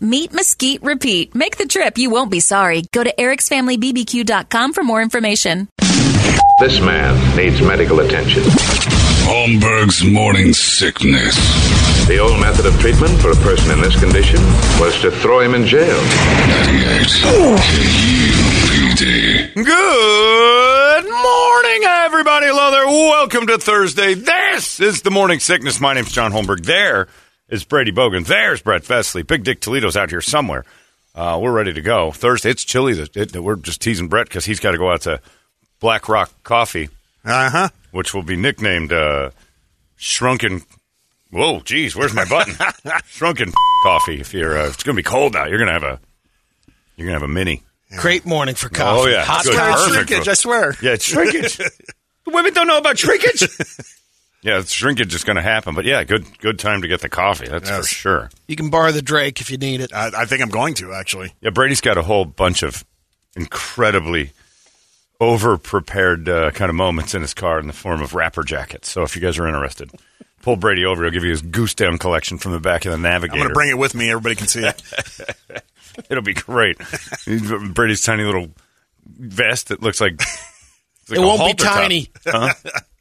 Meet mesquite, repeat. Make the trip, you won't be sorry. Go to ericsfamilybbq.com for more information. This man needs medical attention. Holmberg's morning sickness. The old method of treatment for a person in this condition was to throw him in jail. 98 KUPD. Good morning, everybody. Hello there. Welcome to Thursday. This is the Morning Sickness. My name's John Holmberg. There is Brady Bogan. There's Brett Fesley. Big Dick Toledo's out here somewhere. Uh, we're ready to go. Thursday, it's chilly. It, it, we're just teasing Brett because he's got to go out to Black Rock Coffee, Uh huh. which will be nicknamed uh, Shrunken. Whoa, geez, where's my button? Shrunken Coffee. If you're, uh, it's going to be cold out. You're going to have a, you're going to have a mini. Great morning for coffee. Oh, yeah. Hot Good. coffee. Perfect. shrinkage, I swear. Yeah, it's shrinkage. Women don't know about shrinkage. yeah, it's shrinkage is going to happen, but yeah, good good time to get the coffee. That's for sure. You can borrow the Drake if you need it. I, I think I'm going to actually. Yeah, Brady's got a whole bunch of incredibly over prepared uh, kind of moments in his car in the form of wrapper jackets. So if you guys are interested, pull Brady over. He'll give you his goose down collection from the back of the Navigator. I'm going to bring it with me. Everybody can see it. It'll be great. Brady's tiny little vest that looks like. like It a won't be halter top. tiny. Huh?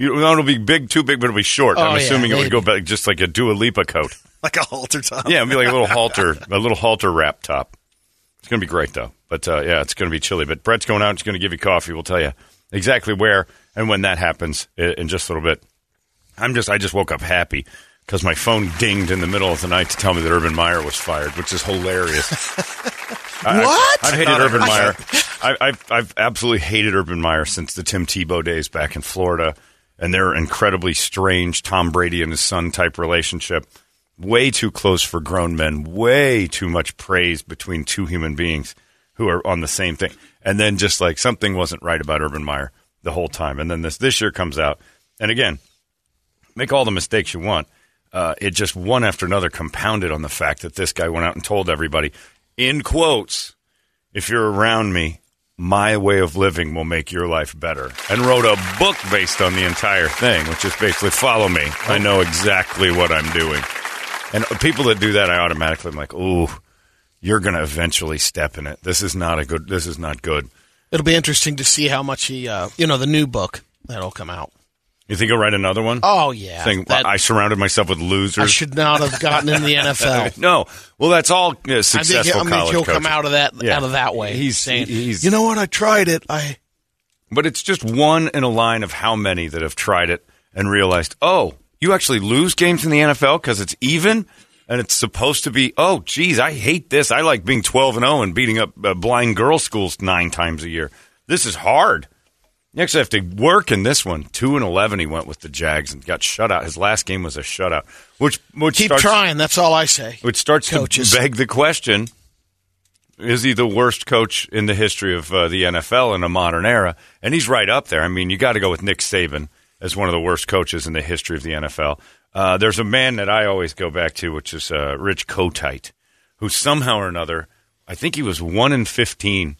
You know, it'll be big, too big, but it'll be short. Oh, I'm yeah, assuming it would go back just like a Dua Lipa coat. like a halter top. Yeah, it'd be like a little halter, a little halter wrap top. It's going to be great, though. But uh, yeah, it's going to be chilly. But Brett's going out. He's going to give you coffee. We'll tell you exactly where and when that happens in just a little bit. I'm just, I just woke up happy because my phone dinged in the middle of the night to tell me that Urban Meyer was fired, which is hilarious. I- What? I've, I've hated I Urban heard Meyer. I, I've, I've absolutely hated Urban Meyer since the Tim Tebow days back in Florida and their incredibly strange Tom Brady and his son type relationship. Way too close for grown men. Way too much praise between two human beings who are on the same thing. And then just like something wasn't right about Urban Meyer the whole time. And then this this year comes out, and again, make all the mistakes you want. Uh, it just one after another compounded on the fact that this guy went out and told everybody, in quotes, if you're around me, my way of living will make your life better. And wrote a book based on the entire thing, which is basically follow me. I know exactly what I'm doing. And people that do that, I automatically am like, ooh, you're going to eventually step in it. This is not a good, this is not good. It'll be interesting to see how much he, uh, you know, the new book that'll come out. You think he'll write another one? Oh yeah, Saying, That- I surrounded myself with losers. I should not have gotten in the NFL. no. Well, that's all uh, I think, successful I mean, college he'll come out of that Yeah. out of that way. He's- saying, he's- you know what? I tried it. I But it's just one in a line of how many that have tried it and realized, oh, you actually lose games in the NFL because it's even and it's supposed to be, oh, geez, I hate this. I like being 12 and 0 and beating up uh, blind girl schools nine times a year. This is hard. You actually have to work in this one. 2 and 11 he went with the Jags and got shut out. His last game was a shutout, which, which keep starts, trying. That's all I say. which starts Coaches. to beg the question is he the worst coach in the history of uh, the NFL in a modern era? And he's right up there. I mean, you got to go with Nick Saban as one of the worst coaches in the history of the NFL. Uh, there's a man that I always go back to, which is uh, Rich Kotite, who somehow or another, I think he was one in fifteen,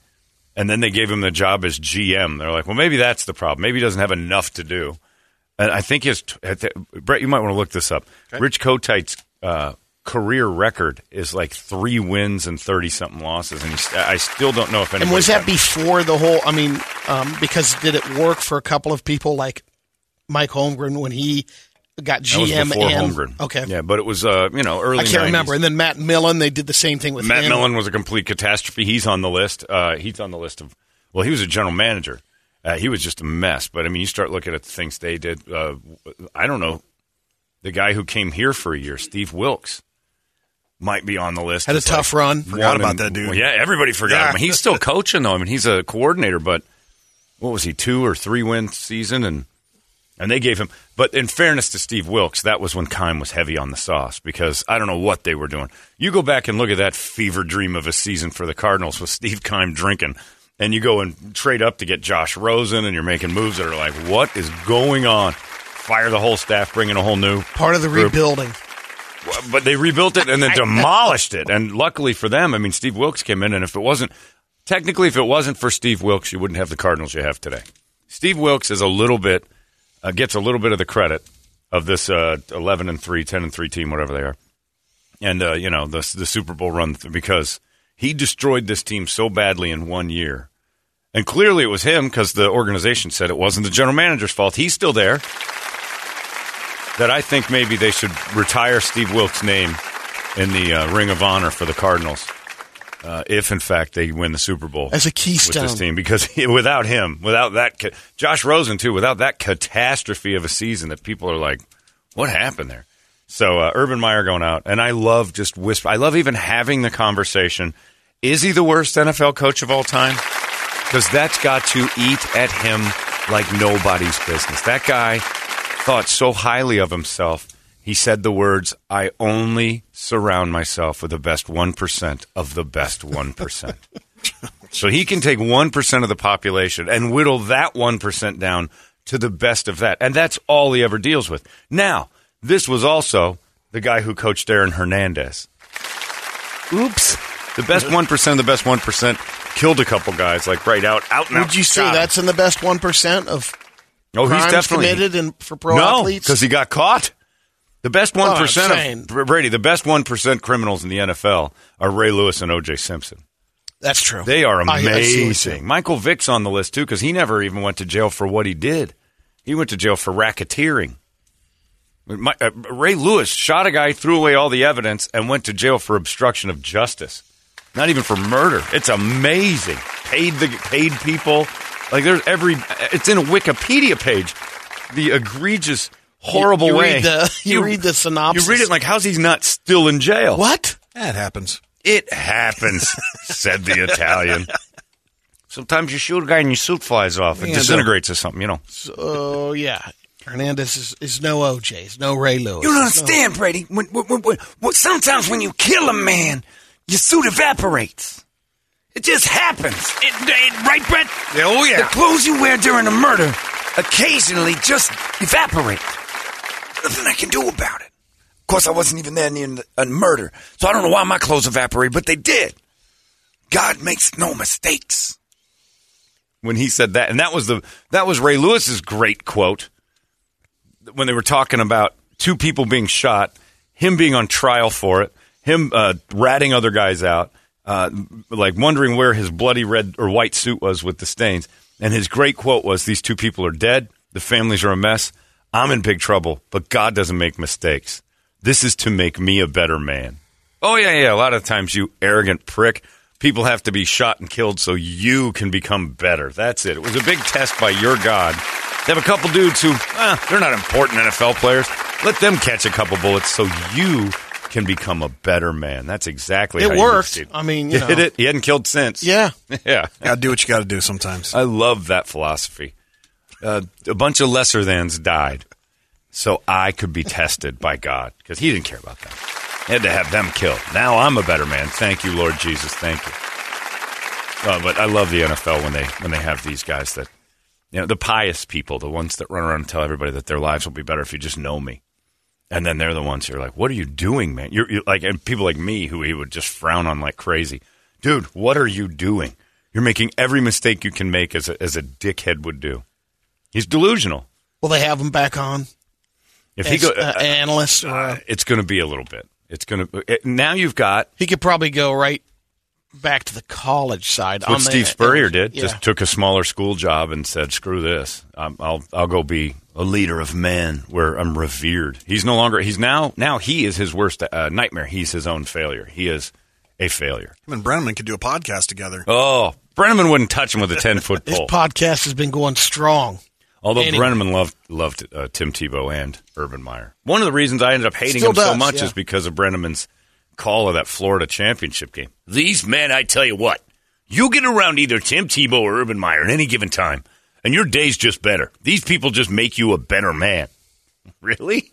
and then they gave him the job as GM. They're like, well, maybe that's the problem. Maybe he doesn't have enough to do. And I think his Brett, you might want to look this up. Rich Kotite's uh, career record is like three wins and thirty something losses, and he's, I still don't know if anyone. And was that before the whole? I mean, um, because did it work for a couple of people like Mike Holmgren when he got That was GM and Holmgren. okay, yeah, but it was uh, you know early. I can't 90s. remember. And then Matt Millen, they did the same thing with Matt him. Millen was a complete catastrophe. He's on the list. Uh, he's on the list of. Well, he was a general manager. Uh, he was just a mess. But I mean, you start looking at the things they did. Uh, I don't know. The guy who came here for a year, Steve Wilks, might be on the list. Had a tough like run. Forgot about and- that dude. well, yeah, everybody forgot Yeah. him. He's still coaching though. I mean, he's a coordinator, but what was he two or three win season and and they gave him. But in fairness to Steve Wilks, that was when Keim was heavy on the sauce because I don't know what they were doing. You go back and look at that fever dream of a season for the Cardinals with Steve Keim drinking, and you go and trade up to get Josh Rosen, and you're making moves that are like, what is going on? Fire the whole staff, bring in a whole new Part of the group. rebuilding. But they rebuilt it and then demolished it. And luckily for them, I mean, Steve Wilks came in, and if it wasn't technically, if it wasn't for Steve Wilks, you wouldn't have the Cardinals you have today. Steve Wilks is a little bit uh, gets a little bit of the credit of this uh, 11 and 3, 10 and 3 team, whatever they are, and uh, you know the the Super Bowl run th- because he destroyed this team so badly in one year. And clearly it was him because the organization said it wasn't the general manager's fault. He's still there. That I think maybe they should retire Steve Wilks' name in the uh, Ring of Honor for the Cardinals. Uh, if in fact they win the Super Bowl As a keystone with this team, because without him, without that, ca- Josh Rosen too, without that catastrophe of a season, that people are like, "What happened there?" So uh, Urban Meyer going out, and I love just whisper. I love even having the conversation. Is he the worst NFL coach of all time? Because that's got to eat at him like nobody's business. That guy thought so highly of himself. He said the words, I only surround myself with the best 1% of the best 1%. so he can take 1% of the population and whittle that 1% down to the best of that. And that's all he ever deals with. Now, this was also the guy who coached Aaron Hernandez. Oops. The best 1% of the best 1% killed a couple guys, like right out, out and out. Would you say shot 'em. that's in the best one percent of Oh, he's crimes definitely committed in, for pro no, athletes? because he got caught. The best one of Brady, the best one percent criminals in the NFL are Ray Lewis and O.J. Simpson. That's true. They are I- I amazing. saying. Michael Vick's on the list too because he never even went to jail for what he did. He went to jail for racketeering. My, uh, Ray Lewis shot a guy, threw away all the evidence, and went to jail for obstruction of justice. Not even for murder. It's amazing. Paid the paid people. Like there's every. It's in a Wikipedia page. The egregious, horrible you way read the- you read the synopsis. You read it like, how's he not still in jail? What? That happens. It happens, said the Italian. Sometimes you shoot a guy and your suit flies off. It Yeah, disintegrates or something, you know. So yeah, Hernandez is, is no OJ's, no Ray Lewis. You don't It's no- understand, Brady. When, when, when, when, when- sometimes when you kill a man, your suit evaporates. It just happens. It, it- right, Brett? Oh, yeah. The clothes you wear during a murder occasionally just evaporate. Nothing I can do about it. Of course, I wasn't even there the- a murder, so I don't know why my clothes evaporated, but they did. God makes no mistakes. When he said that, and that was the that was Ray Lewis's great quote when they were talking about two people being shot, him being on trial for it, him uh, ratting other guys out, uh, like wondering where his bloody red or white suit was with the stains. And his great quote was, "These two people are dead. The families are a mess. I'm in big trouble, but God doesn't make mistakes. This is to make me a better man." Oh yeah, yeah. A lot of times, you arrogant prick. People have to be shot and killed so you can become better. That's it. It was a big test by your God. They have a couple dudes who, eh, they're not important NFL players. Let them catch a couple bullets so you can become a better man. That's exactly It worked. succeed. I mean, you did know. it? He hadn't killed since. Yeah. yeah. Got to do what you got to do sometimes. I love that philosophy. Uh, a bunch of lesser thans died, so I could be tested by God because He didn't care about them. He had to have them killed. Now I'm a better man. Thank you, Lord Jesus. Thank you. Uh, but I love the NFL when they when they have these guys that you know the pious people, the ones that run around and tell everybody that their lives will be better if you just know me. And then they're the ones who are like, "What are you doing, man?" You're, you're like, and people like me who he would just frown on like crazy, dude. What are you doing? You're making every mistake you can make as a, as a dickhead would do. He's delusional. Will they have him back on? If as, he go, uh, analyst, or, uh, it's going to be a little bit. It's going to now. You've got he could probably go right back to the college side. what on the- Steve Spurrier did. Yeah. Just took a smaller school job and said, "Screw this. Um, I'll I'll go be a leader of men where I'm revered." He's no longer. He's now now he is his worst uh, nightmare. He's his own failure. He is a failure. Him and Brennaman could do a podcast together. Oh, Brennaman wouldn't touch him with a ten foot This pole. podcast has been going strong. Although Anyway. Brennaman loved loved uh, Tim Tebow and Urban Meyer. One of the reasons I ended up hating Still him so much yeah. is because of Brennaman's call of that Florida championship game. These men, I tell you what, you get around either Tim Tebow or Urban Meyer at any given time, and your day's just better. These people just make you a better man. Really?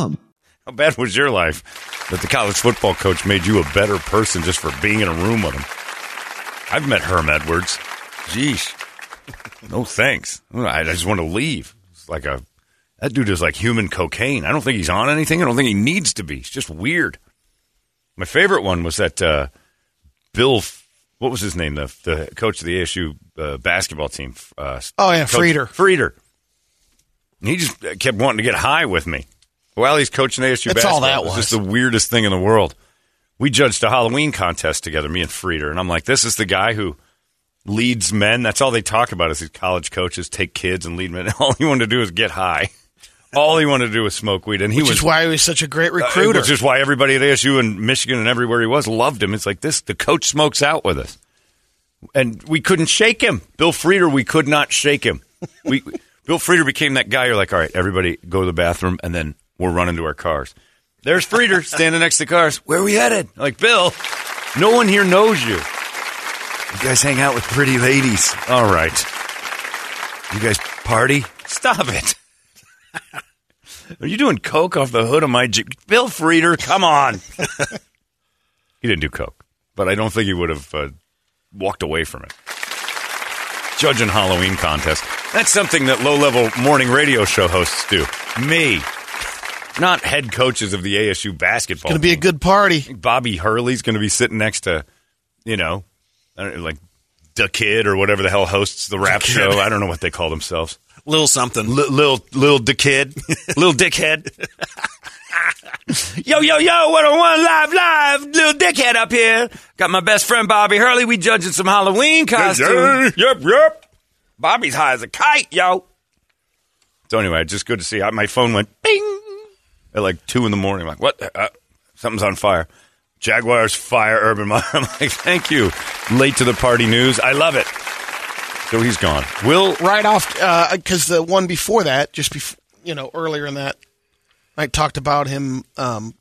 How bad was your life that the college football coach made you a better person just for being in a room with him? I've met Herm Edwards. Jeez. No thanks. I just want to leave. It's like a that dude is like human cocaine. I don't think he's on anything. I don't think he needs to be. He's just weird. My favorite one was that uh, Bill. What was his name? The the coach of the ASU uh, basketball team. Uh, Oh, yeah, Coach Frieder. Frieder. And He just kept wanting to get high with me while he's coaching ASU That's basketball. all that was was. just the weirdest thing in the world. We judged a Halloween contest together, me and Frieder, and I'm like, this is the guy who leads men. That's all they talk about is these college coaches take kids and lead men. All he wanted to do is get high. All he wanted to do was smoke weed, and he Which was is why he was such a great uh, recruiter. which is why everybody at ASU and Michigan and everywhere he was loved him. It's like this: the coach smokes out with us, and we couldn't shake him. Bill Frieder, we could not shake him. We Bill Frieder became that guy. You're like, all right, everybody go to the bathroom, and then we're running to our cars. There's Frieder standing next to cars. Where are we headed? Like Bill, no one here knows you. You guys hang out with pretty ladies. All right, You guys party? stop it. Are you doing coke off the hood of my Jeep? Bill Frieder, come on. he didn't do coke, but I don't think he would have uh, walked away from it. Judging Halloween contest. That's something that low-level morning radio show hosts do. Me. Not head coaches of the ASU basketball. It's going to be a good party. Bobby Hurley's going to be sitting next to, you know, I don't know, like the kid or whatever the hell hosts the rap Kid. show. I don't know what they call themselves. Little something. Li- little little dickhead, little dickhead. yo yo yo! What a one live live little dickhead up here. Got my best friend Bobby Hurley. We judging some Halloween costumes. Yep yep. Bobby's high as a kite, yo. So anyway, just good to see. I, my phone went bing at like two in the morning. I'm like, what? Uh, something's on fire. Jaguars fire Urban Meyer. I'm like, thank you. Late to the party news. I love it. So he's gone. Will right off because the one before that, just before you know, earlier in that, I talked about him um,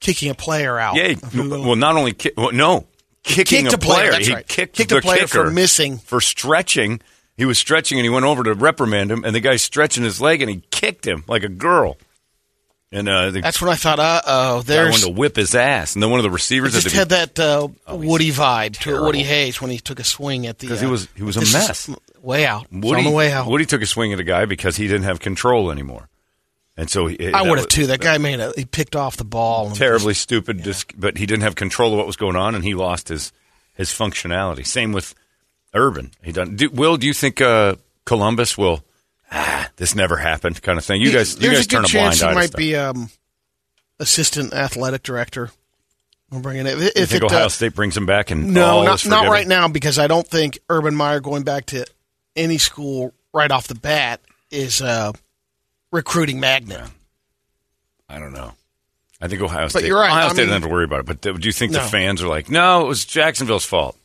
kicking a player out. Yeah. well, not only ki- well, no kicking kicked a a player, player. that's he right. kicked, Kicked the a player for missing. for stretching. He was stretching and he went over to reprimand him, and the guy's stretching his leg and he kicked him like a girl. And uh, the That's when I thought, uh oh, there's. wanted to whip his ass, and then one of the receivers just had had that uh, he's Woody vibe to. Woody Hayes when he took a swing at the. 'Cause he uh, was- he was a mess. way out. It's on the way out. Woody took a swing at a guy because he didn't have control anymore, and so he, I would have too. That guy made a. He picked off the ball. Terribly stupid, dis- but he didn't have control of what was going on, and he lost his his functionality. Same with Urban. He done. Do, will do you think uh, Columbus will? Ah, this never happened, kind of thing. You guys, you There's guys a turn good a blind chance eye he to might stuff. be um, assistant athletic director. We're bringing it. you If think it, Ohio uh, State brings him back and no, all not is not forgiven? right now because I don't think Urban Meyer going back to any school right off the bat is a recruiting magnet. I don't know. I think Ohio State. you're right. Ohio I State mean- doesn't have to worry about it. But do you think the No. fans are like, no, it was Jacksonville's fault?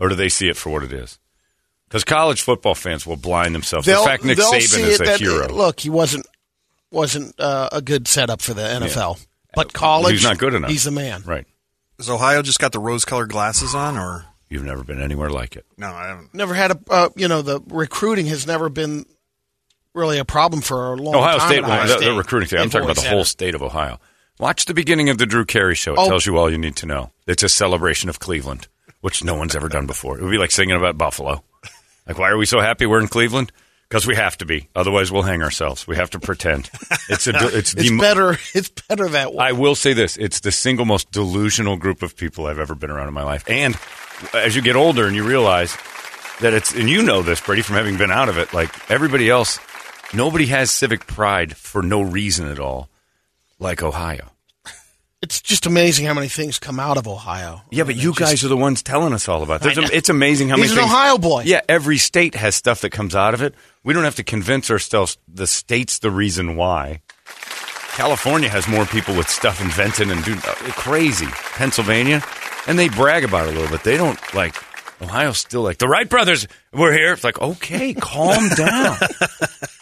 or do they see it for what it is? Because college football fans will blind themselves. They'll, the fact Nick Saban is a that, hero. Look, he wasn't wasn't uh, a good setup for the NFL, but college, He's not good enough. He's the man. Right. Has Ohio just got the rose-colored glasses on, or You've never been anywhere like it. no? I haven't. Never had a uh, you know the recruiting has never been really a problem for a long Ohio time. State, Ohio the, State. the recruiting thing. I'm talking about the whole state of Ohio. Watch the beginning of the Drew Carey show. It Oh. tells you all you need to know. It's a celebration of Cleveland, which no one's ever done before. It would be like singing about Buffalo. Like, why are we so happy we're in Cleveland? Because we have to be. Otherwise, we'll hang ourselves. We have to pretend. It's a. It's, It's better. It's better that way. I will say this: it's the single most delusional group of people I've ever been around in my life. And as you get older and you realize that it's, and you know this, Brady, from having been out of it, like everybody else, nobody has civic pride for no reason at all, like Ohio. It's just amazing how many things come out of Ohio. Yeah, but you guys are the ones telling us all about. It. It's amazing how many. He's many an things. Ohio boy. Yeah, every state has stuff that comes out of it. We don't have to convince ourselves the state's the reason why. California has more people with stuff invented and do uh, crazy. Pennsylvania, and they brag about it a little bit. They don't like Ohio's still like the Wright brothers. We're here. It's like okay, calm down.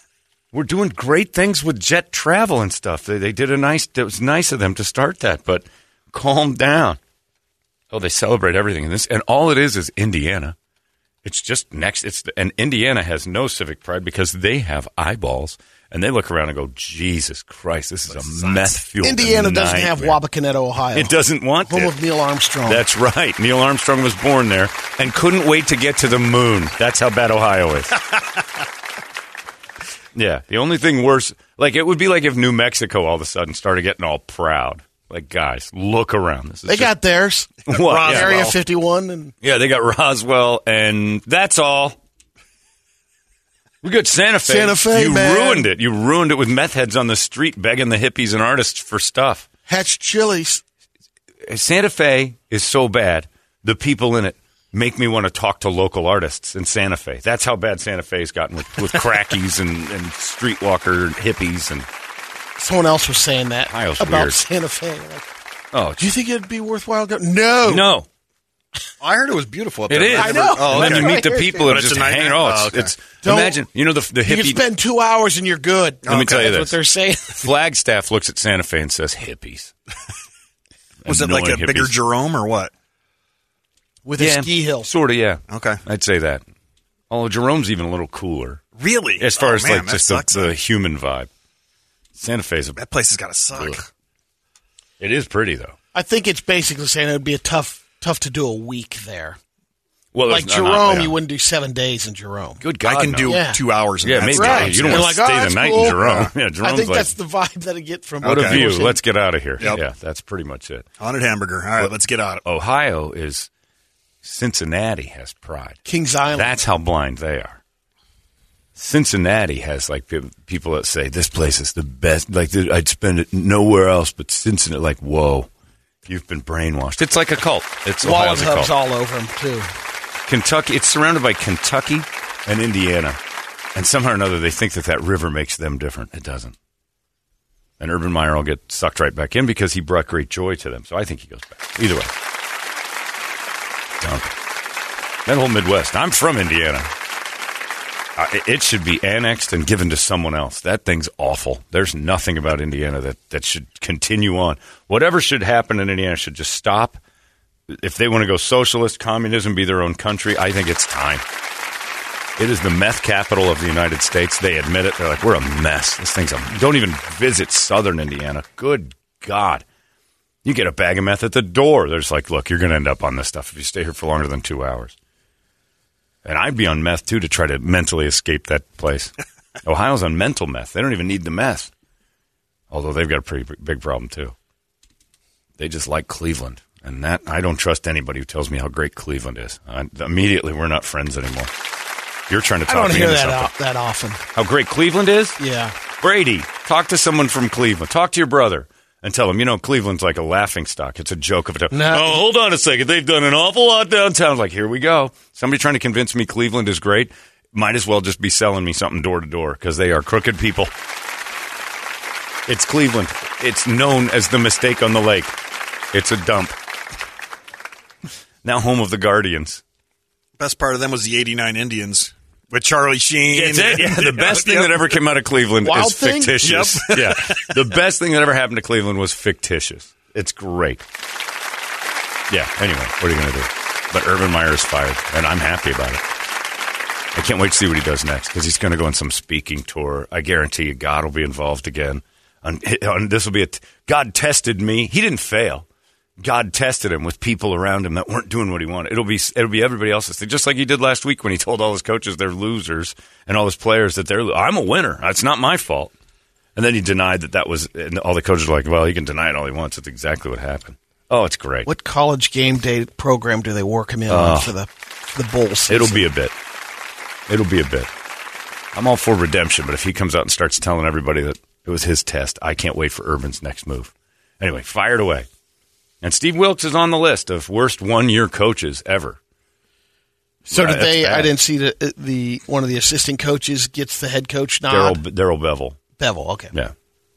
We're doing great things with jet travel and stuff. They, they did a nice. It was nice of them to start that, but calm down. Oh, they celebrate everything in this, and all it is is Indiana. It's just next. It's and Indiana has no civic pride because they have eyeballs, and they look around and go, "Jesus Christ, this is a meth fueled." Indiana doesn't have Wapakoneta, Ohio. It doesn't want Home it. of Neil Armstrong. That's right. Neil Armstrong was born there and couldn't wait to get to the moon. That's how bad Ohio is. yeah, the only thing worse, like it would be like if New Mexico all of a sudden started getting all proud. Like, guys, look around. This is they just- got theirs. What? Yeah. Area 51 and Yeah, they got Roswell, and that's all. We got Santa Fe. Santa Fe, You man. ruined it. You ruined it with meth heads on the street begging the hippies and artists for stuff. Hatch Chili's. Santa Fe is so bad. The people in it make me want to talk to local artists in Santa Fe. That's how bad Santa Fe's gotten with, with crackies and, and streetwalker hippies and Someone else was saying that Ohio's about weird. Santa Fe. Like, oh, do you think it'd be worthwhile going? No. no, I heard it was beautiful. Up it there. is. I know. Oh, And then you meet the people you. that it's just a nightmare? Oh, it's, Oh, okay. it's imagine you know the the You spend two hours and you're good. Let me tell you That's this. what they're saying. Flagstaff looks at Santa Fe and says hippies. Was it like a Annoying bigger. Jerome or what? With a ski hill. Sort of, yeah. Okay. I'd say that. Although Jerome's even a little cooler Really? as far Oh, as man, like just the, the human vibe. Santa Fe's a that place has got to suck. Ugh. It is pretty though. I think it's basically saying it would be a tough, tough to do a week there. Well, Like there's not- Jerome, yeah. you wouldn't do seven days in Jerome. Good God, I can no. do Yeah. two hours. In Yeah, maybe. Right. You don't want to like, stay oh, the night cool. in Jerome. Yeah, I think like, that's the vibe that I get from what a Okay. view. Let's get out of here. Yep. Yeah, that's pretty much it. Haunted hamburger. All right, let's get out. Ohio is Cincinnati has pride. Kings Island. That's how blind they are. Cincinnati has like pe- people that say this place is the best. Like I'd spend it nowhere else but Cincinnati. Like whoa, you've been brainwashed. It's like a cult. It's Ohio's a hubs all over them too. Kentucky. It's surrounded by Kentucky and Indiana, and somehow or another they think that that river makes them different. It doesn't. And Urban Meyer will get sucked right back in because he brought great joy to them. So I think he goes back. Either way, Dunk. That whole Midwest. I'm from Indiana. Uh, it, it should be annexed and given to someone else. That thing's awful. There's nothing about Indiana that, that should continue on. Whatever should happen in Indiana should just stop. If they want to go socialist, communism, be their own country, I think it's time. It is the meth capital of the United States. They admit it. They're like, we're a mess. This thing's a. Don't even visit southern Indiana. Good God. You get a bag of meth at the door. There's like, look, you're going to end up on this stuff if you stay here for longer than two hours. And I'd be on meth too to try to mentally escape that place. Ohio's on mental meth. They don't even need the meth. Although they've got a pretty big problem too. They just like Cleveland. And that, I don't trust anybody who tells me how great Cleveland is. I, immediately, we're not friends anymore. You're trying to talk. I talk don't me hear that something. o- that often. How great Cleveland is? Yeah. Brady, talk to someone from Cleveland. Talk to your brother and tell them, you know, Cleveland's like a laughing stock. It's a joke of a town. No. Oh, hold on a second. They've done an awful lot downtown. Like, here we go. Somebody trying to convince me Cleveland is great might as well just be selling me something door to door because they are crooked people. It's Cleveland. It's known as the mistake on the lake. It's a dump. Now home of the Guardians. Best part of them was the '89 Indians with Charlie Sheen. That's it. Yeah, the best thing Yep. that ever came out of Cleveland Wild is thing? fictitious. yeah, the best thing that ever happened to Cleveland was fictitious. It's great. Yeah. Anyway, what are you going to do? But Urban Meyer is fired, and I'm happy about it. I can't wait to see what he does next because he's going to go on some speaking tour. I guarantee you, God will be involved again. And, and this will be a t- God tested me. He didn't fail. God tested him with people around him that weren't doing what he wanted. It'll be it'll be everybody else's thing, just like he did last week when he told all his coaches they're losers and all his players that they're. I'm a winner. It's not my fault. And then he denied that that was. And all the coaches were like, "Well, he can deny it all he wants. That's exactly what happened." Oh, it's great. What college game day program do they work him in on for the for the bowl season? It'll be a bit. It'll be a bit. I'm all for redemption, but if he comes out and starts telling everybody that it was his test, I can't wait for Urban's next move. Anyway, fired away. And Steve Wilks is on the list of worst one year coaches ever. So Yeah, did they? bad. I didn't see the the one of the assistant coaches gets the head coach nod. Darrell Bevell. Bevell. Okay. Yeah.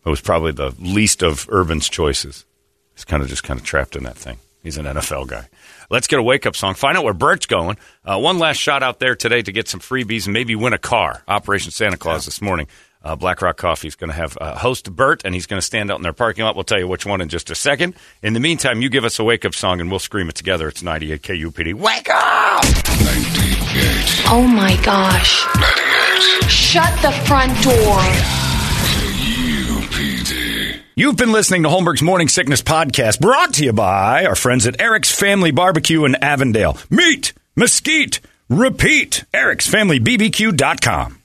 It was probably the least of Urban's choices. He's kind of just kind of trapped in that thing. He's an NFL guy. Let's get a wake up song. Find out where Bert's going. Uh, one last shot out there today to get some freebies and maybe win a car. Operation Santa Claus this morning. Uh, Black Rock Coffee is going to have uh, host Bert, and he's going to stand out in their parking lot. We'll tell you which one in just a second. In the meantime, you give us a wake up song, and we'll scream it together. It's 98 KUPD. Wake up! 98 Oh my gosh. Shut the front door. UPD. You've been listening to Holmberg's Morning Sickness Podcast, brought to you by our friends at Eric's Family Barbecue in Avondale. Meet, mesquite, repeat. Eric'sFamilyBBQ.com.